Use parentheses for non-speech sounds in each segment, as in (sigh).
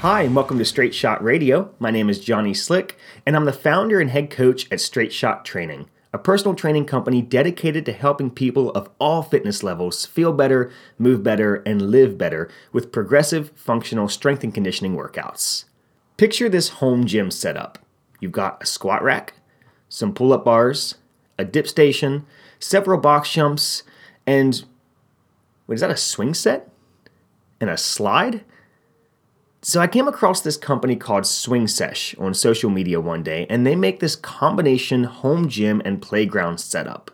Hi, and welcome to Straight Shot Radio. My name is Johnny Slick, and I'm the founder and head coach at Straight Shot Training, a personal training company dedicated to helping people of all fitness levels feel better, move better, and live better with progressive functional strength and conditioning workouts. Picture this home gym setup. You've got a squat rack, some pull up bars, a dip station, several box jumps, and wait, is that a swing set? And a slide? So I came across this company called Swing Sesh on social media one day, and they make this combination home gym and playground setup.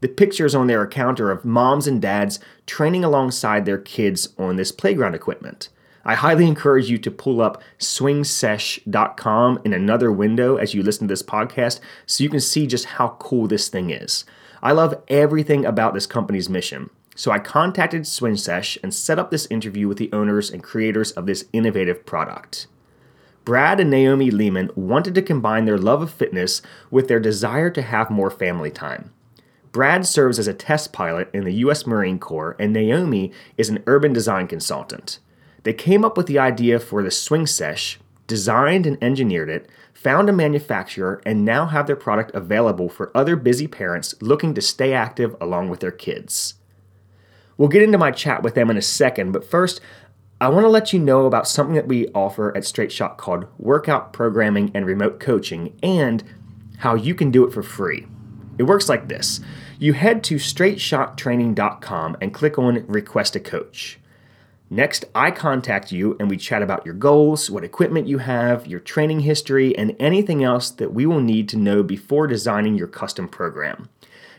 The pictures on their account are of moms and dads training alongside their kids on this playground equipment. I highly encourage you to pull up swingsesh.com in another window as you listen to this podcast so you can see just how cool this thing is. I love everything about this company's mission. So I contacted SwingSesh and set up this interview with the owners and creators of this innovative product. Brad and Naomi Lehman wanted to combine their love of fitness with their desire to have more family time. Brad serves as a test pilot in the U.S. Marine Corps, and Naomi is an urban design consultant. They came up with the idea for the Swing Sesh, designed and engineered it, found a manufacturer, and now have their product available for other busy parents looking to stay active along with their kids. We'll get into my chat with them in a second, but first, I want to let you know about something that we offer at Straight Shot called workout programming and remote coaching and how you can do it for free. It works like this you head to straightshottraining.com and click on Request a Coach. Next, I contact you and we chat about your goals, what equipment you have, your training history, and anything else that we will need to know before designing your custom program.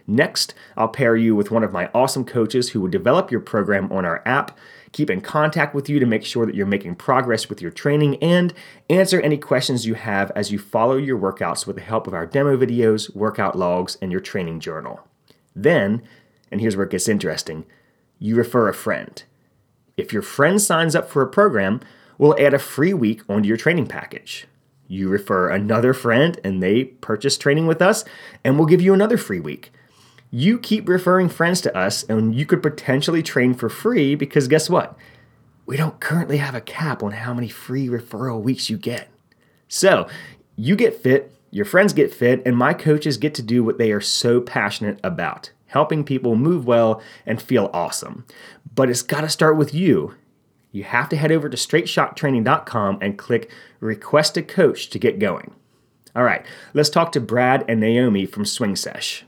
Next, I'll pair you with one of my awesome coaches who will develop your program on our app, keep in contact with you to make sure that you're making progress with your training, and answer any questions you have as you follow your workouts with the help of our demo videos, workout logs, and your training journal. Then, and here's where it gets interesting, you refer a friend. If your friend signs up for a program, we'll add a free week onto your training package. You refer another friend and they purchase training with us, and we'll give you another free week. You keep referring friends to us, and you could potentially train for free because guess what? We don't currently have a cap on how many free referral weeks you get. So you get fit, your friends get fit, and my coaches get to do what they are so passionate about helping people move well and feel awesome. But it's got to start with you. You have to head over to straightshottraining.com and click Request a Coach to get going. All right, let's talk to Brad and Naomi from Swing Sesh.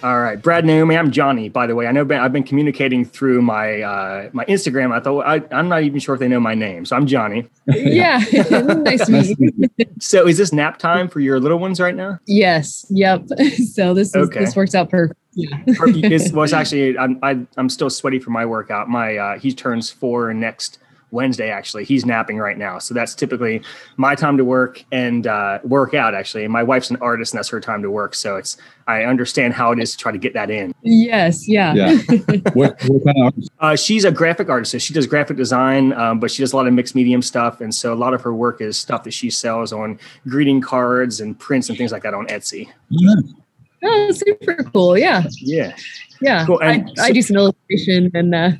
All right, Brad Naomi. I'm Johnny. By the way, I know I've been communicating through my uh, my Instagram. I thought I, am not even sure if they know my name, so I'm Johnny. (laughs) Yeah, (laughs) nice to meet you. so, is this nap time for your little ones right now? Yes. Yep. (laughs) So this is, okay. this works out perfect. Yeah. it's, well, it's actually I'm I, am i am still sweaty from my workout. My uh, he turns four next Wednesday actually. He's napping right now. So that's typically my time to work and uh, work out actually. And my wife's an artist and that's her time to work. So it's I understand how it is to try to get that in. Yes, yeah. Yeah. (laughs) what, what kind of artist? Uh, she's a graphic artist. So she does graphic design, um, but she does a lot of mixed medium stuff. And so a lot of her work is stuff that she sells on greeting cards and prints and things like that on Etsy. Yeah. Oh, super cool. Yeah. Yeah yeah cool. I, so, I, do some illustration and uh,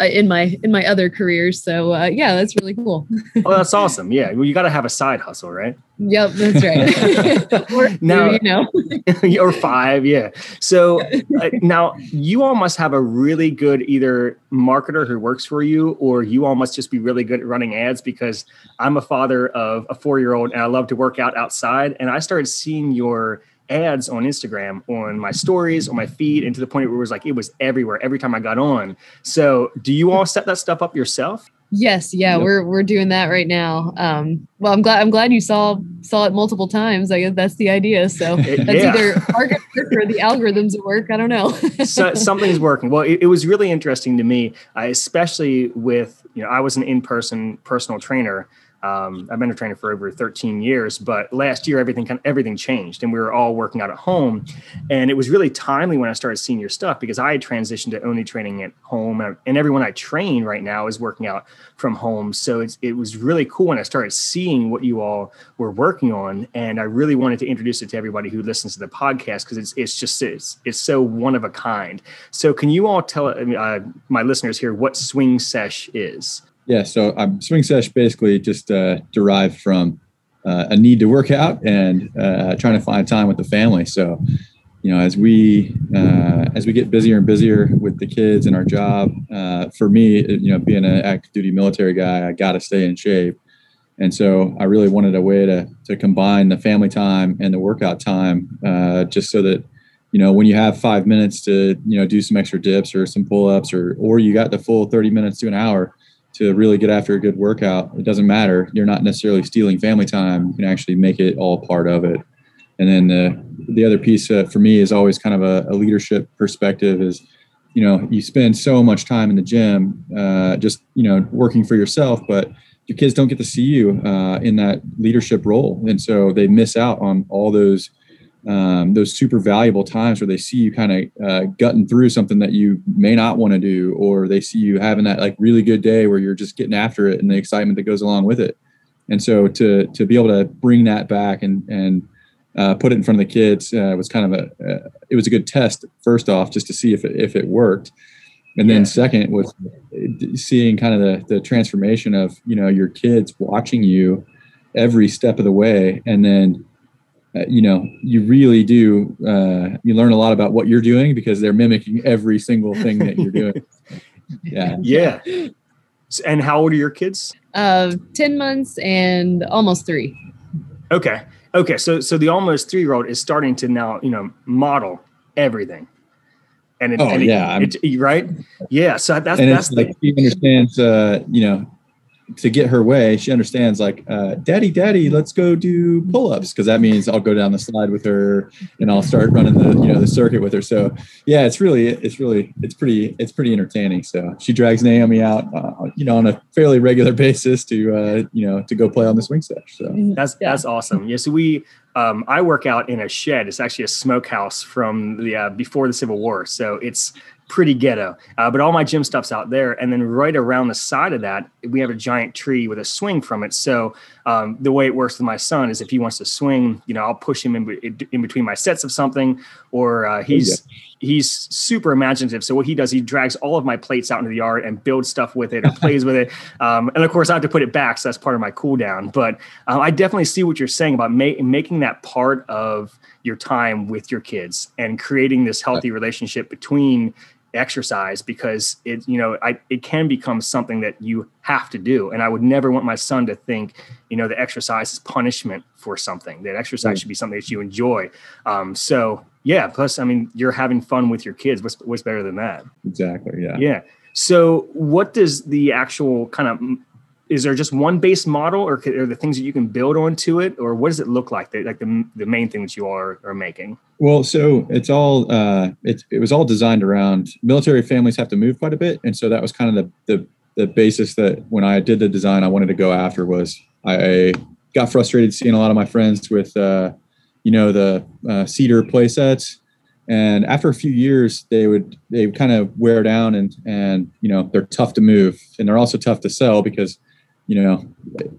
in my in my other careers so uh, yeah that's really cool. Oh that's awesome. Yeah well you got to have a side hustle right? Yep that's right. (laughs) Or now you know. (laughs) Or five yeah. So (laughs) uh, now you all must have a really good either marketer who works for you or you all must just be really good at running ads because i'm a father of a four year old and i love to work out outside and i started seeing your ads on Instagram, on my stories, on my feed, and to the point where it was like it was everywhere every time I got on. So, do you all set that stuff up yourself? Yes, yeah, we're we're doing that right now. Um, well, I'm glad I'm glad you saw saw it multiple times. I guess that's the idea. So (laughs) that's yeah. either or the algorithms at work. I don't know. (laughs) so, something's working. Well, it, it, was really interesting to me, uh, especially with you know I was an in person personal trainer Um, I've been a trainer for over 13 years, but last year everything kind of, everything changed, and we were all working out at home, and it was really timely when I started seeing your stuff because I had transitioned to only training at home, and everyone I train right now is working out from home. So it was really cool when I started seeing what you all were working on, and I really wanted to introduce it to everybody who listens to the podcast because it's it's just it's it's so one of a kind. So can you all tell uh, my listeners here what Swing Sesh is? Yeah, so um, swing sesh basically just uh, derived from uh, a need to work out and uh, trying to find time with the family. So, you know, as we uh, as we get busier and busier with the kids and our job, uh, for me, you know, being an active duty military guy, I got to stay in shape. And so I really wanted a way to to combine the family time and the workout time, uh, just so that you know when you have five minutes to you know do some extra dips or some pull ups or or you got the full thirty minutes to an hour to really get after a good workout, it doesn't matter. You're not necessarily stealing family time. You can actually make it all part of it. And then uh, the other piece uh, for me is always kind of a, a, leadership perspective is, you know, you spend so much time in the gym, uh, just, you know, working for yourself, but your kids don't get to see you uh, in that leadership role. And so they miss out on all those um, those super valuable times where they see you kind of uh, gutting through something that you may not want to do, or they see you having that like really good day where you're just getting after it and the excitement that goes along with it. And so to to be able to bring that back and and uh, put it in front of the kids uh, was kind of a uh, it was a good test first off just to see if it, if it worked. And then yeah. second was seeing kind of the, the transformation of you know your kids watching you every step of the way, and then uh, you know, you really do. Uh, you learn a lot about what you're doing because they're mimicking every single thing that you're doing. (laughs) yeah. Yeah. And how old are your kids? Uh, ten months and almost three. Okay. Okay. So so the almost three year old is starting to now you know model everything. And it, oh and yeah, it, it, right? Yeah. So that's and that's the, like he understands. Uh, you know, to get her way, she understands like, uh, daddy, daddy, let's go do pull-ups. Cause that means I'll go down the slide with her and I'll start running the, you know, the circuit with her. So yeah, it's really, it's really, it's pretty, it's pretty entertaining. So she drags Naomi out, uh, you know, on a fairly regular (laughs) basis to, uh, you know, to go play on the swing sesh. So that's, that's awesome. Yeah. So we, um, I work out in a shed. It's actually a smokehouse from the uh, before the Civil War, so it's pretty ghetto. Uh, but all my gym stuff's out there, and then right around the side of that, we have a giant tree with a swing from it. So um, the way it works with my son is if he wants to swing, you know, I'll push him in, in between my sets of something, or uh, he's yeah. he's super imaginative. So what he does, he drags all of my plates out into the yard and builds stuff with it or plays with it. (laughs) Um, and of course, I have to put it back, so that's part of my cool down. But uh, I definitely see what you're saying about ma- making that part of your time with your kids and creating this healthy relationship between exercise because it you know I, it can become something that you have to do. And i would never want my son to think you know the exercise is punishment for something. That exercise mm. should be something that you enjoy. Um, so yeah plus i mean you're having fun with your kids. What's, what's better than that? Exactly yeah. Yeah. So what does the actual kind of is there just one base model or are the things that you can build onto it or what does it look like the, like the, the main thing that you are, are making? Well so it's all uh, it, it was all designed around military families have to move quite a bit and so that was kind of the, the, the basis that when i did the design i wanted to go after was i got frustrated seeing a lot of my friends with uh, you know the uh, cedar play sets and after a few years they would they kind of wear down and and you know they're tough to move and they're also tough to sell because you know,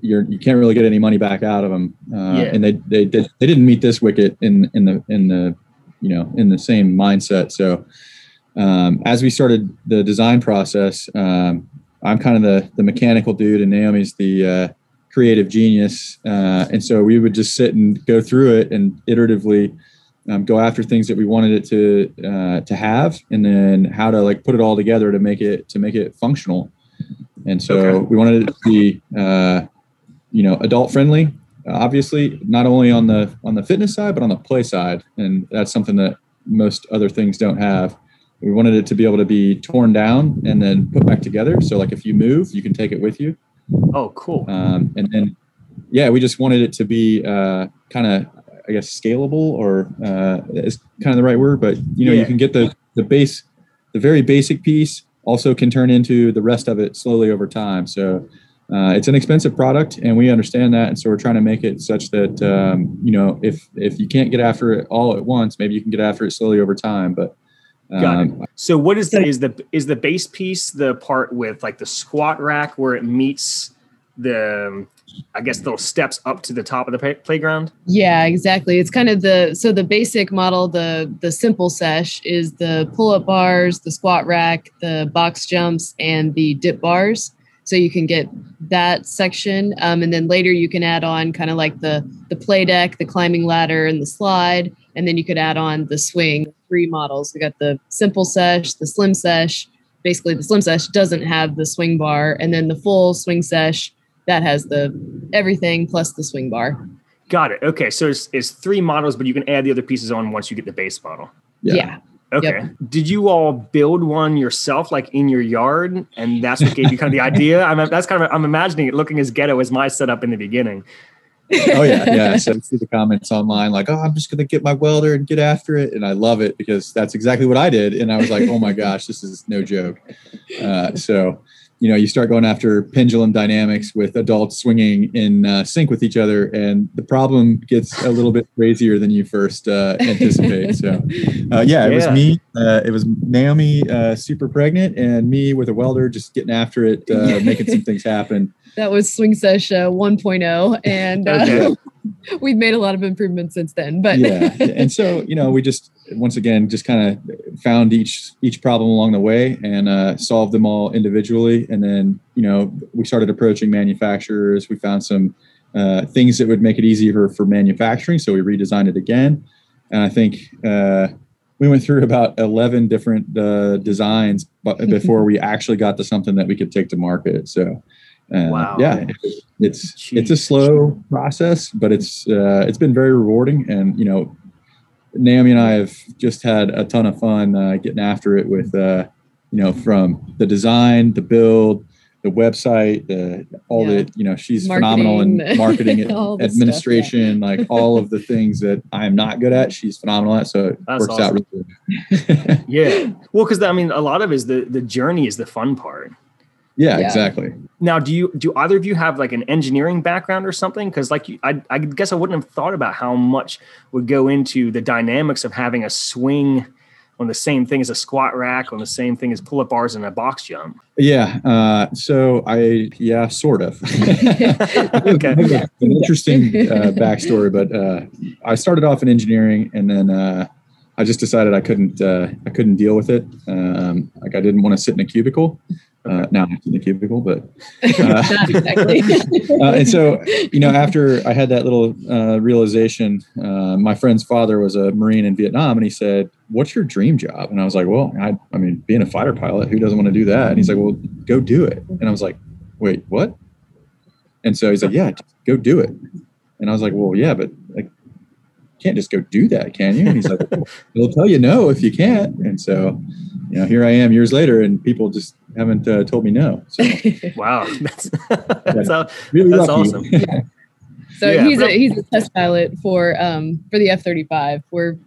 you're you can't really get any money back out of them. Uh, yeah. And they they did they didn't meet this wicket in in the in the you know in the same mindset. So um, as we started the design process, um, I'm kind of the the mechanical dude, and Naomi's the uh, creative genius. Uh, and so we would just sit and go through it and iteratively. Um, go after things that we wanted it to uh, to have, and then how to like put it all together to make it to make it functional. And so okay. we wanted it to be, uh, you know, adult friendly. Obviously, not only on the on the fitness side, but on the play side, and that's something that most other things don't have. We wanted it to be able to be torn down and then put back together. So, like if you move, you can take it with you. Oh, cool. Um, and then, yeah, we just wanted it to be uh, kind of, I guess, scalable, or uh, is kind of the right word. But you know, yeah. you can get the the base, the very basic piece, also can turn into the rest of it slowly over time. So uh, it's an expensive product, and we understand that, and so we're trying to make it such that um, you know if if you can't get after it all at once, maybe you can get after it slowly over time. But um, Got it. So what is the is the is the base piece the part with like the squat rack where it meets the I guess those steps up to the top of the playground? Yeah, exactly. It's kind of the so the basic model, the the simple sesh is the pull up bars, the squat rack, the box jumps, and the dip bars. So you can get that section, um, and then later you can add on kind of like the the play deck, the climbing ladder, and the slide, and then you could add on the swing. Three models. We got the simple sesh, the slim sesh. Basically, the slim sesh doesn't have the swing bar, and then the full swing sesh that has the everything plus the swing bar. Got it. Okay, so it's, it's three models, but you can add the other pieces on once you get the base model. Yeah. yeah. Okay. Yep. Did you all build one yourself, like in your yard, and that's what gave you kind of the (laughs) idea? I'm that's kind of I'm imagining it looking as ghetto as my setup in the beginning. Oh yeah, yeah. So I see the comments online like, "Oh, I'm just gonna get my welder and get after it," and I love it because that's exactly what I did. And I was like, "Oh my gosh, this is no joke." Uh, so you know you start going after pendulum dynamics with adults swinging in uh, sync with each other and the problem gets a little bit crazier than you first uh, anticipate so uh, yeah it yeah. was me uh, it was naomi uh, super pregnant and me with a welder just getting after it uh, making some things happen that was swing sesh 1.0 and okay. (laughs) we've made a lot of improvements since then but yeah and so you know we just once again just kind of found each each problem along the way and uh, solved them all individually. And then you know we started approaching manufacturers. We found some uh, things that would make it easier for manufacturing so we redesigned it again. And i think uh, we went through about 11 different uh, designs (laughs) before we actually got to something that we could take to market. So uh, wow. yeah it's Jeez. it's a slow process but it's uh, it's been very rewarding and you know Naomi and I have just had a ton of fun uh, getting after it with, uh, you know, from the design, the build, the website, the all yeah. the, you know, she's marketing, phenomenal in (laughs) marketing, administration, stuff, yeah. like all of the things that I'm not good at. She's phenomenal at, so it That's works awesome. out really good. (laughs) yeah, well, because I mean, a lot of it is the the journey is the fun part. Yeah, yeah, exactly. Now, do you do either of you have like an engineering background or something? Because like you, I, I guess I wouldn't have thought about how much would go into the dynamics of having a swing on the same thing as a squat rack, on the same thing as pull up bars and a box jump. Yeah. Uh, so I, yeah, sort of. (laughs) okay. An interesting uh, backstory, but uh, I started off in engineering and then uh, I just decided I couldn't, uh, I couldn't deal with it. Um, like I didn't want to sit in a cubicle. Uh, now in the cubicle, but (laughs) uh, exactly. (laughs) uh, and so you know, after I had that little uh, realization, uh, my friend's father was a Marine in Vietnam, and he said, "What's your dream job?" And I was like, "Well, I, I mean, being a fighter pilot. Who doesn't want to do that?" And he's like, "Well, go do it." And I was like, "Wait, what?" And so he's like, "Yeah, go do it." And I was like, "Well, yeah, but like, can't just go do that, can you?" And he's like, "He'll tell you no if you can't." And so, you know, here I am years later, and people just haven't uh, told me no. So. (laughs) wow, (laughs) that's (laughs) that's, yeah. really that's awesome. Yeah. So yeah, he's a he's a test pilot for um for the F thirty five. We're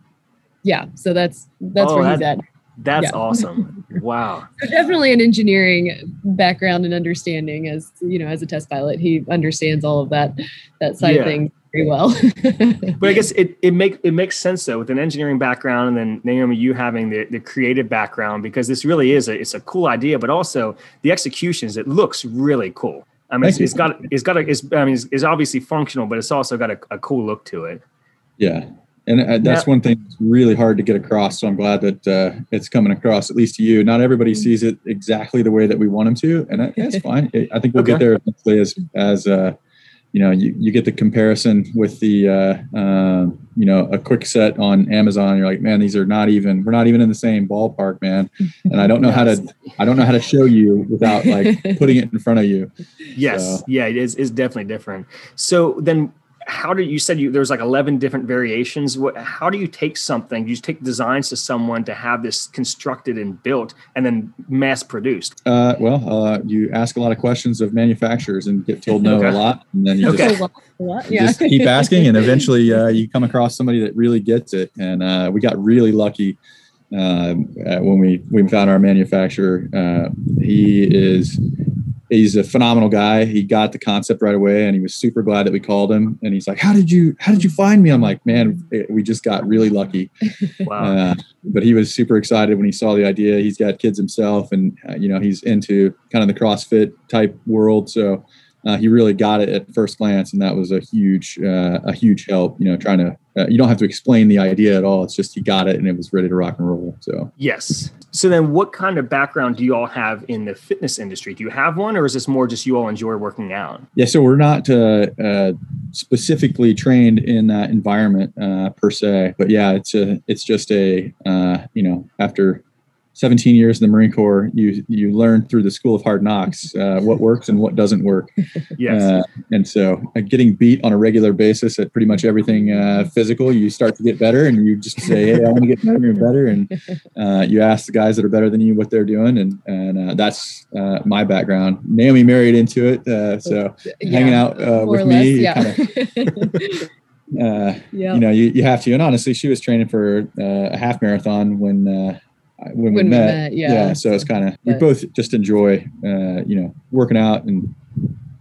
yeah, so that's that's oh, where he's at. That's yeah. awesome. Wow. so definitely an engineering background and understanding as you know, as a test pilot. He understands all of that that side yeah. of things very well. (laughs) but I guess it, it make it makes sense though with an engineering background and then Naomi you having the, the creative background because this really is a it's a cool idea, but also the executions it looks really cool. I mean, it's, it's got it's got a it's I mean it's, it's obviously functional, but it's also got a, a cool look to it. Yeah, and uh, that's one thing that's really hard to get across. So I'm glad that uh, it's coming across, at least to you. Not everybody mm-hmm. sees it exactly the way that we want them to, and that's (laughs) fine. I think we'll okay. get there eventually as as uh, you know you, you get the comparison with the uh, uh, you know a quick set on amazon you're like man these are not even we're not even in the same ballpark man and i don't know yes. how to (laughs) i don't know how to show you without like putting it in front of you yes so. yeah it is, is definitely different so then how do you said you there's like 11 different variations what, how do you take something you take designs to someone to have this constructed and built and then mass produced uh, well uh, you ask a lot of questions of manufacturers and get told no okay. a lot and then you okay. just, yeah. just keep asking and (laughs) eventually uh, you come across somebody that really gets it and uh, we got really lucky um, when we we found our manufacturer uh, he is he's a phenomenal guy. He got the concept right away, and he was super glad that we called him. And he's like, "How did you How did you find me?" I'm like, "Man, we just got really lucky." (laughs) Wow. Uh, but he was super excited when he saw the idea. He's got kids himself, and uh, you know he's into kind of the CrossFit type world, so uh, he really got it at first glance, and that was a huge uh, a huge help. You know, trying to uh, you don't have to explain the idea at all. It's just he got it, and it was ready to rock and roll. So yes. So then, what kind of background do you all have in the fitness industry? Do you have one, or is this more just you all enjoy working out? yeah, so we're not uh, uh, specifically trained in that environment uh, per se, but yeah, it's a it's just a uh, you know after 17 years in the Marine Corps, you you learn through the School of Hard Knocks uh, what works and what doesn't work. (laughs) Yes. Uh, and so, uh, getting beat on a regular basis at pretty much everything uh, physical, you start to get better, and you just say, "Hey, I want to get better and better." And (laughs) uh, you ask the guys that are better than you what they're doing, and and uh, that's uh, my background. Naomi married into it, uh, so hanging out uh, with me, less, yeah. kinda, (laughs) uh, yeah. you know, you, you have to. And honestly, she was training for uh, a half marathon when uh, when, we, When we met. met, yeah. So it's kind of we both just enjoy, uh, you know, working out and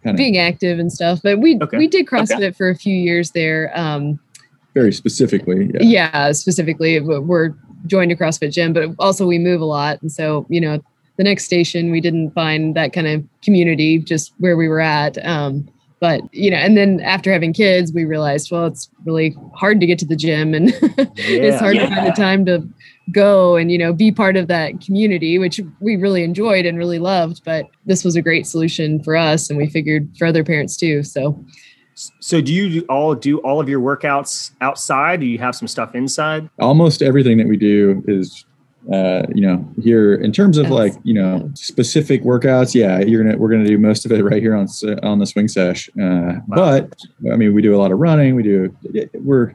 kind of being active and stuff. But we Okay. we did CrossFit for a few years there. Um, very specifically. Yeah. yeah. specifically w- we're joined a CrossFit gym, but also we move a lot, and so you know the next station we didn't find that kind of community just where we were at. Um, but you know, and then after having kids, we realized well, it's really hard to get to the gym, and (laughs) it's hard to find the time to go and you know be part of that community which we really enjoyed and really loved but this was a great solution for us and we figured for other parents too so So do you all do all of your workouts outside? Do you have some stuff inside? Almost everything that we do is. Uh, you know, here in terms of Yes. like you know specific workouts, yeah, you're gonna we're gonna do most of it right here on on the swing sesh. Uh, But I mean, we do a lot of running. We do we're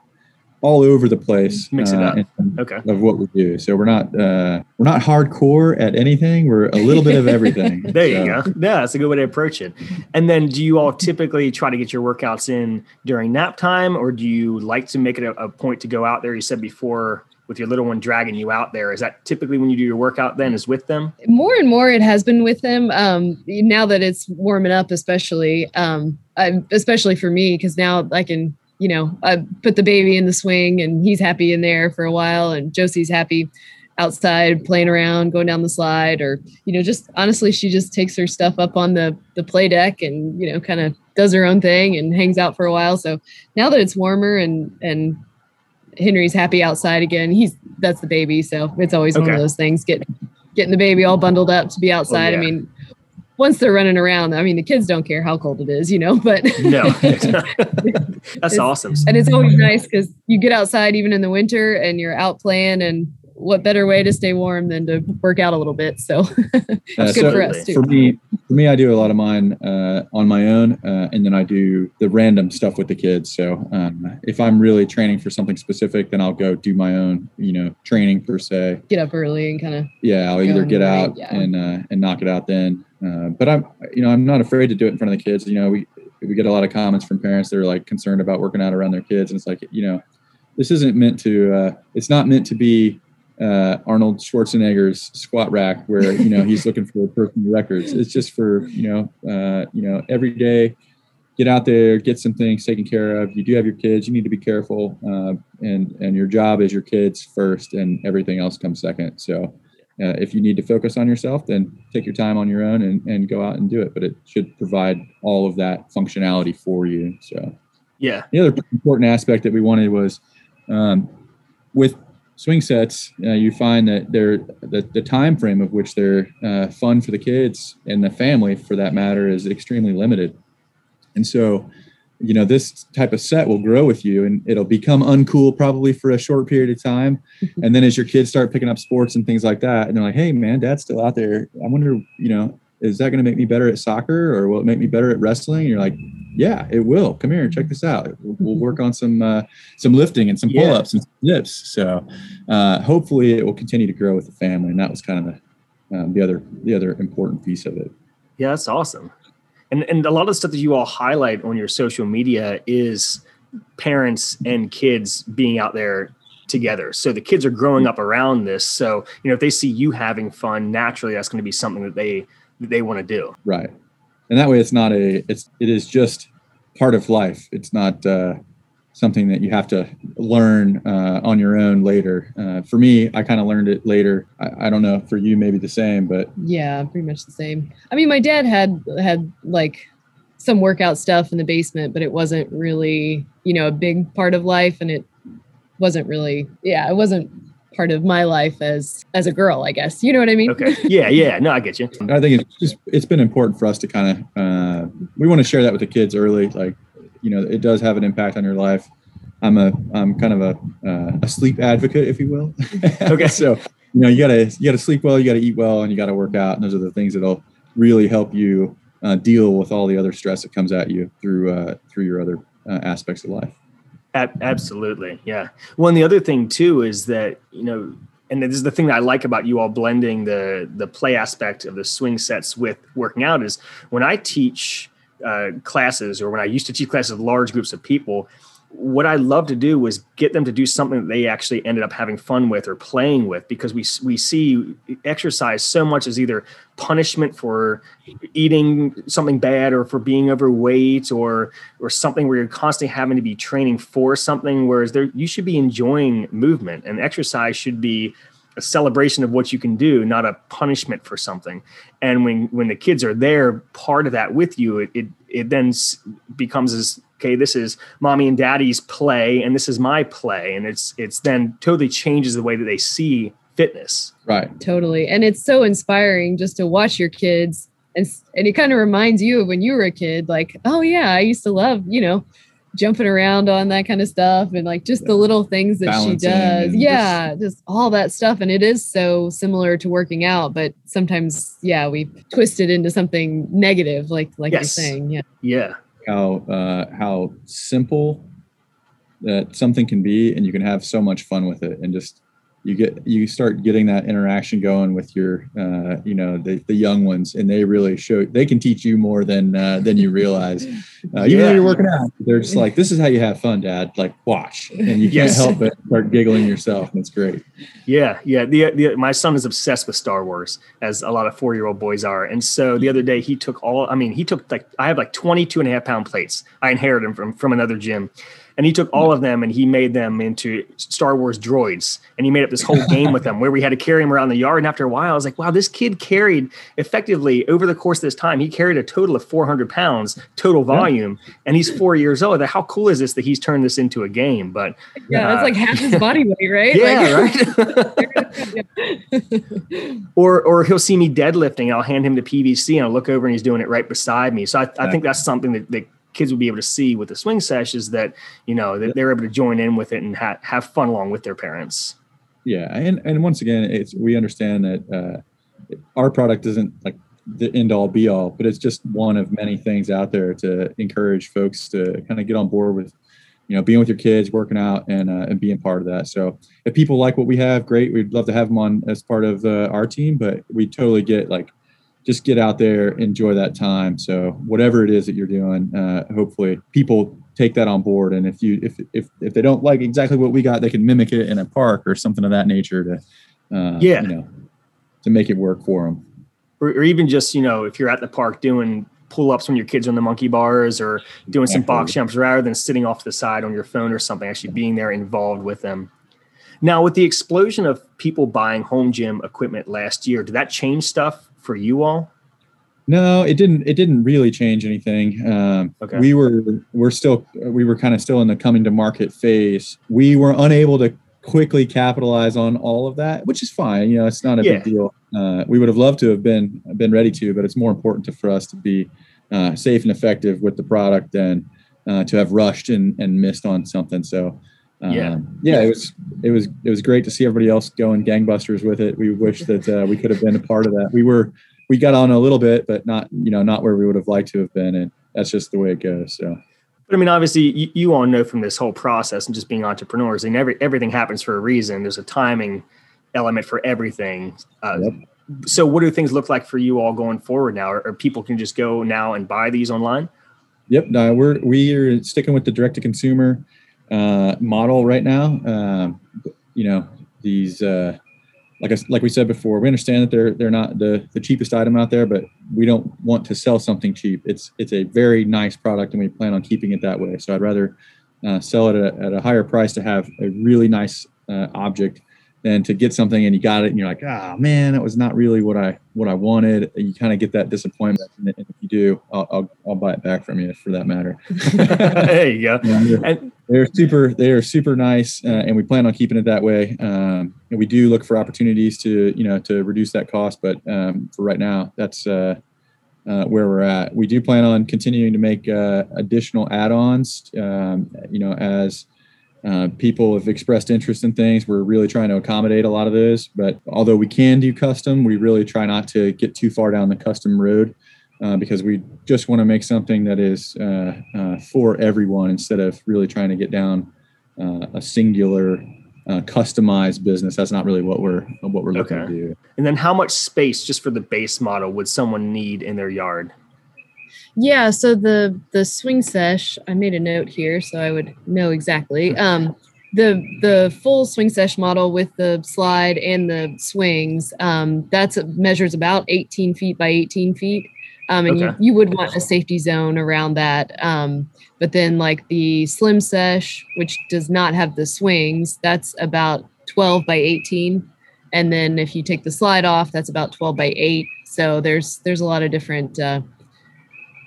all over the place. Mix it uh, up. in- Okay. of what we do. So we're not uh, we're not hardcore at anything. We're a little bit of everything. (laughs) There you go. Yeah, that's a good way to approach it. And then do you all typically try to get your workouts in during nap time or do you like to make it a, a point to go out there? You said before with your little one dragging you out there. Is that typically when you do your workout then is with them? more and more it has been with them um now that it's warming up especially um I, especially for me because now i can you know i put the baby in the swing and he's happy in there for a while and josie's happy outside playing around going down the slide or you know just honestly she just takes her stuff up on the the play deck and you know kind of does her own thing and hangs out for a while so now that it's warmer and and henry's happy outside again he's that's the baby so it's always one of those things getting, getting the baby all bundled up to be oh, outside. yeah. I mean, once they're running around, I mean, the kids don't care how cold it is, you know, (laughs) but No. (laughs) that's awesome. and it's always nice because you get outside even in the winter and you're out playing and what better way to stay warm than to work out a little bit. So (laughs) uh, it's good so for us too. for me, for me, I do a lot of mine uh, on my own, uh, and then I do the random stuff with the kids. So um, if I'm really training for something specific, then I'll go do my own, you know, training per se. Get up early and kind of Yeah, I'll either get out yeah. and uh, and knock it out then. Uh, but I'm, you know, I'm not afraid to do it in front of the kids. You know, we we get a lot of comments from parents that are like concerned about working out around their kids, and it's like, you know, this isn't meant to. Uh, it's not meant to be uh, Arnold Schwarzenegger's squat rack where you know he's looking for personal records. It's just for you know, uh, you know, every day. Get out there, get some things taken care of. You do have your kids. You need to be careful, uh, and and your job is your kids first, and everything else comes second. So, uh, if you need to focus on yourself, then take your time on your own and, and go out and do it. But it should provide all of that functionality for you. So Yeah. the other important aspect that we wanted was um, with swing sets, uh, you find that they're the, the time frame of which they're uh, fun for the kids and the family, for that matter, is extremely limited. And so, you know, this type of set will grow with you, and it'll become uncool probably for a short period of time. (laughs) and then as your kids start picking up sports and things like that, and they're like, "Hey, man, Dad's still out there. I wonder, you know." Is that going to make me better at soccer, or will it make me better at wrestling? And you're like, yeah, it will. Come here, check this out. We'll, we'll work on some uh, some lifting and some pull ups and some dips. So uh, hopefully, it will continue to grow with the family, and that was kind of the um, the other the other important piece of it. Yeah, that's awesome. And and a lot of the stuff that you all highlight on your social media is parents and kids being out there together. So the kids are growing up around this. So, you know, if they see you having fun, naturally that's going to be something that they they want to do. Right. and that way it's not a it's it is just part of life. It's not uh, something that you have to learn uh, on your own later. Uh, for me, I kind of learned it later. I, I, don't know for you, maybe the same, but yeah, pretty much the same. I mean, my dad had had like some workout stuff in the basement, but it wasn't really you know a big part of life, and it wasn't really yeah, it wasn't part of my life as as a girl i guess. You know what i mean? Okay. Yeah yeah. No i get you. I think it's just it's been important for us to kind of uh, we want to share that with the kids early like you know it does have an impact on your life. I'm a i'm kind of a uh, a sleep advocate if you will. (laughs) Okay. So you know you gotta you gotta sleep well you gotta eat well and you gotta work out and those are the things that'll really help you uh, deal with all the other stress that comes at you through uh, through your other uh, aspects of life absolutely, yeah. Well, and the other thing too is that you know, and this is the thing that I like about you all blending the the play aspect of the swing sets with working out is when I teach uh, classes or when I used to teach classes large groups of people, what I love to do was get them to do something that they actually ended up having fun with or playing with because we we see exercise so much as either punishment for eating something bad or for being overweight or or something where you're constantly having to be training for something whereas there you should be enjoying movement and exercise should be a celebration of what you can do not a punishment for something. And when when the kids are there part of that with you it it, it then becomes as okay this is mommy and daddy's play and this is my play and it's it's then totally changes the way that they see fitness. Right. Totally. And it's so inspiring just to watch your kids and and it kind of reminds you of when you were a kid like oh yeah i used to love you know jumping around on that kind of stuff and like just the little things that Balancing she does yeah just, just all that stuff and it is so similar to working out but sometimes yeah we twist it into something negative like like yes. you're saying yeah. Yeah how uh, how simple that something can be, and you can have so much fun with it, and just you get you start getting that interaction going with your uh, you know the, the young ones and they really show they can teach you more than uh, than you realize. Uh, even yeah. though you're working out they're just like this is how you have fun dad. Like watch. And you can't help but start giggling yourself. And it's great. Yeah yeah. The, the my son is obsessed with star wars as a lot of four year old boys are. And so the other day he took all i mean he took like i have like 22 and a half pound plates. I inherited them from from another gym and he took all of them and he made them into Star Wars droids. And he made up this whole game with them where we had to carry him around the yard. And after a while, I was like, wow, this kid carried effectively over the course of this time, he carried a total of 400 pounds total volume. Yeah. And he's four years old. How cool is this that he's turned this into a game? But yeah, uh, that's like half his body weight, right? (laughs) Yeah, like, right. (laughs) (laughs) or or he'll see me deadlifting. I'll hand him the PVC and I'll look over and he's doing it right beside me. So I, I think that's something that, that kids will be able to see with the swing sesh is that you know that they're able to join in with it and ha- have fun along with their parents. Yeah and and once again it's we understand that uh, our product isn't like the end all be all but it's just one of many things out there to encourage folks to kind of get on board with you know being with your kids working out and uh, and being part of that. So if people like what we have great we'd love to have them on as part of uh, our team but we totally get like just get out there, enjoy that time. So whatever it is that you're doing, uh, hopefully people take that on board. And if you if if if they don't like exactly what we got, they can mimic it in a park or something of that nature to uh, yeah you know to make it work for them. Or, or even just you know if you're at the park doing pull ups when your kids are on the monkey bars or doing some box jumps rather than sitting off the side on your phone or something, actually being there involved with them. Now, with the explosion of people buying home gym equipment last year, did that change stuff for you all? No, it didn't. It didn't really change anything. Um, okay. We were we're still we were kind of still in the coming to market phase. We were unable to quickly capitalize on all of that, which is fine. You know, it's not a yeah. big deal. Uh, we would have loved to have been been ready to, but it's more important to, for us to be uh, safe and effective with the product than uh, to have rushed and, and missed on something. So um, yeah, yeah, it was it was it was great to see everybody else going gangbusters with it. We wish that uh, we could have been a part of that. We were we got on a little bit, but not you know not where we would have liked to have been, and that's just the way it goes. So. But I mean, obviously, you, you all know from this whole process and just being entrepreneurs, and every everything happens for a reason. There's a timing element for everything. Uh, yep. So, what do things look like for you all going forward now? Or, or people can just go now and buy these online? Yep, no, we're we are sticking with the direct to consumer uh, model right now. Um, you know, these uh, like I, like we said before, we understand that they're they're not the the cheapest item out there, but we don't want to sell something cheap. It's it's a very nice product, and we plan on keeping it that way. So I'd rather uh, sell it at a, at a, higher price to have a really nice uh, object than to get something and you got it and you're like, ah, oh, man, that was not really what I what I wanted. You kind of get that disappointment, and if you do, I'll, I'll, I'll buy it back from you for that matter. (laughs) there you go. (laughs) Yeah, they're, and, they're, super. They are super nice, uh, and we plan on keeping it that way. Um, and we do look for opportunities to you know to reduce that cost, but um, for right now, that's uh, uh, where we're at. We do plan on continuing to make uh, additional add-ons. Um, you know, as uh, people have expressed interest in things, we're really trying to accommodate a lot of those. But although we can do custom, we really try not to get too far down the custom road. Uh, because we just want to make something that is uh, uh, for everyone instead of really trying to get down a singular uh, customized business. That's not really what we're what we're looking okay. to do. And then, how much space just for the base model would someone need in their yard? Yeah, so the the swing sesh, I made a note here so I would know exactly. Um, the the full swing sesh model with the slide and the swings, um, that's measures about 18 feet by 18 feet. Um, and okay. you, you would want a safety zone around that. Um, but then, like the Slim Sesh, which does not have the swings, that's about 12 by 18. And then if you take the slide off, that's about 12 by 8. So there's there's a lot of different uh,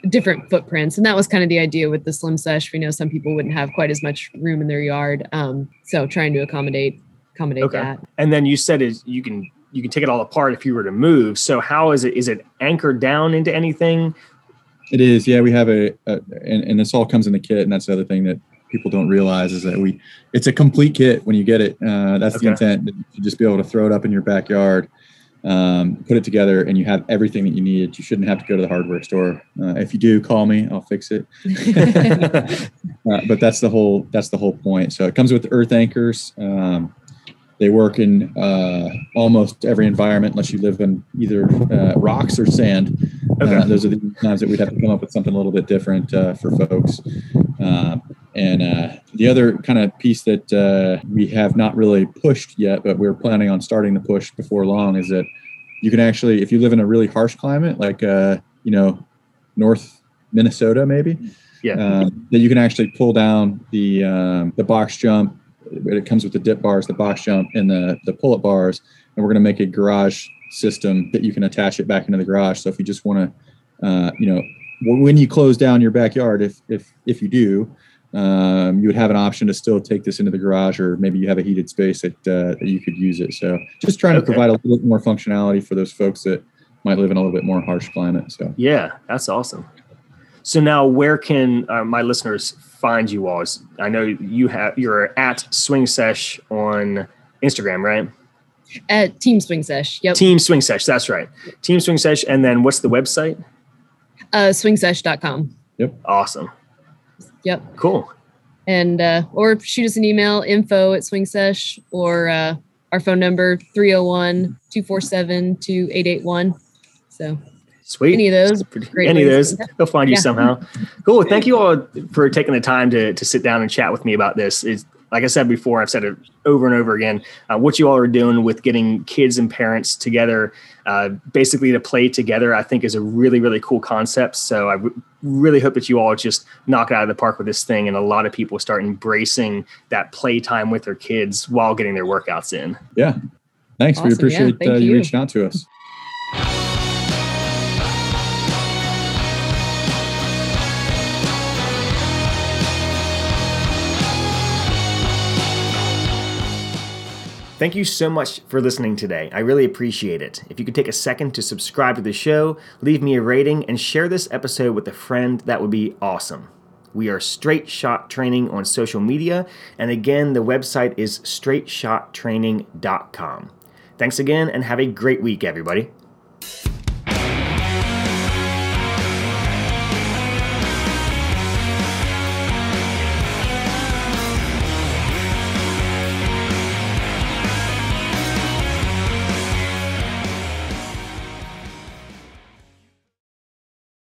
different footprints, and that was kind of the idea with the Slim Sesh. We know some people wouldn't have quite as much room in their yard, um, so trying to accommodate accommodate okay. that. And then you said is you can you can take it all apart if you were to move. So how is it? Is it anchored down into anything? It is. Yeah, we have a, a and, and this all comes in the kit, and that's the other thing that people don't realize is that we it's a complete kit when you get it. Uh, that's okay. the intent to just be able to throw it up in your backyard, um, put it together, and you have everything that you need. You shouldn't have to go to the hardware store. Uh, if you do, call me. I'll fix it. (laughs) uh, but that's the whole that's the whole point. So it comes with earth anchors. Um, they work in uh, almost every environment, unless you live in either uh, rocks or sand. Okay. Uh, those are the times that we'd have to come up with something a little bit different uh, for folks. Uh, and uh, the other kind of piece that we have not really pushed yet, but we're planning on starting to push before long, is that you can actually, if you live in a really harsh climate, like you know, North Minnesota, maybe, yeah, um, that you can actually pull down the um, the box jump it comes with the dip bars, the box jump, and the the pull up bars. And we're going to make a garage system that you can attach it back into the garage. So if you just want to, uh, you know, when you close down your backyard, if if if you do, um, you would have an option to still take this into the garage, or maybe you have a heated space that uh, that you could use it. So just trying okay. to provide a little bit more functionality for those folks that might live in a little bit more harsh climate. So yeah, that's awesome. So now, where can uh, my listeners find you all? I know you have you're at Swing Sesh on Instagram, right? At Team Swing Sesh. Yep. Team Swing Sesh. That's right. Team Swing Sesh. And then what's the website? Uh, swingsesh.com. Yep. Awesome. Yep. Cool. And uh, or shoot us an email info at swing sesh or uh, our phone number 301 247 2881. So Sweet. Any of those. Any of those. They'll find you yeah. somehow. Cool. Thank you all for taking the time to, to sit down and chat with me about this. It's, like I said before, I've said it over and over again. Uh, what you all are doing with getting kids and parents together, uh, basically to play together, I think is a really, really cool concept. So I w- really hope that you all just knock it out of the park with this thing, and a lot of people start embracing that play time with their kids while getting their workouts in. Yeah, thanks. Awesome. We appreciate yeah, uh, you. you reaching out to us. Thank you so much for listening today. I really appreciate it. If you could take a second to subscribe to the show, leave me a rating, and share this episode with a friend, that would be awesome. We are Straight Shot Training on social media, and again, the website is straightshottraining.com. Thanks again, and have a great week, everybody.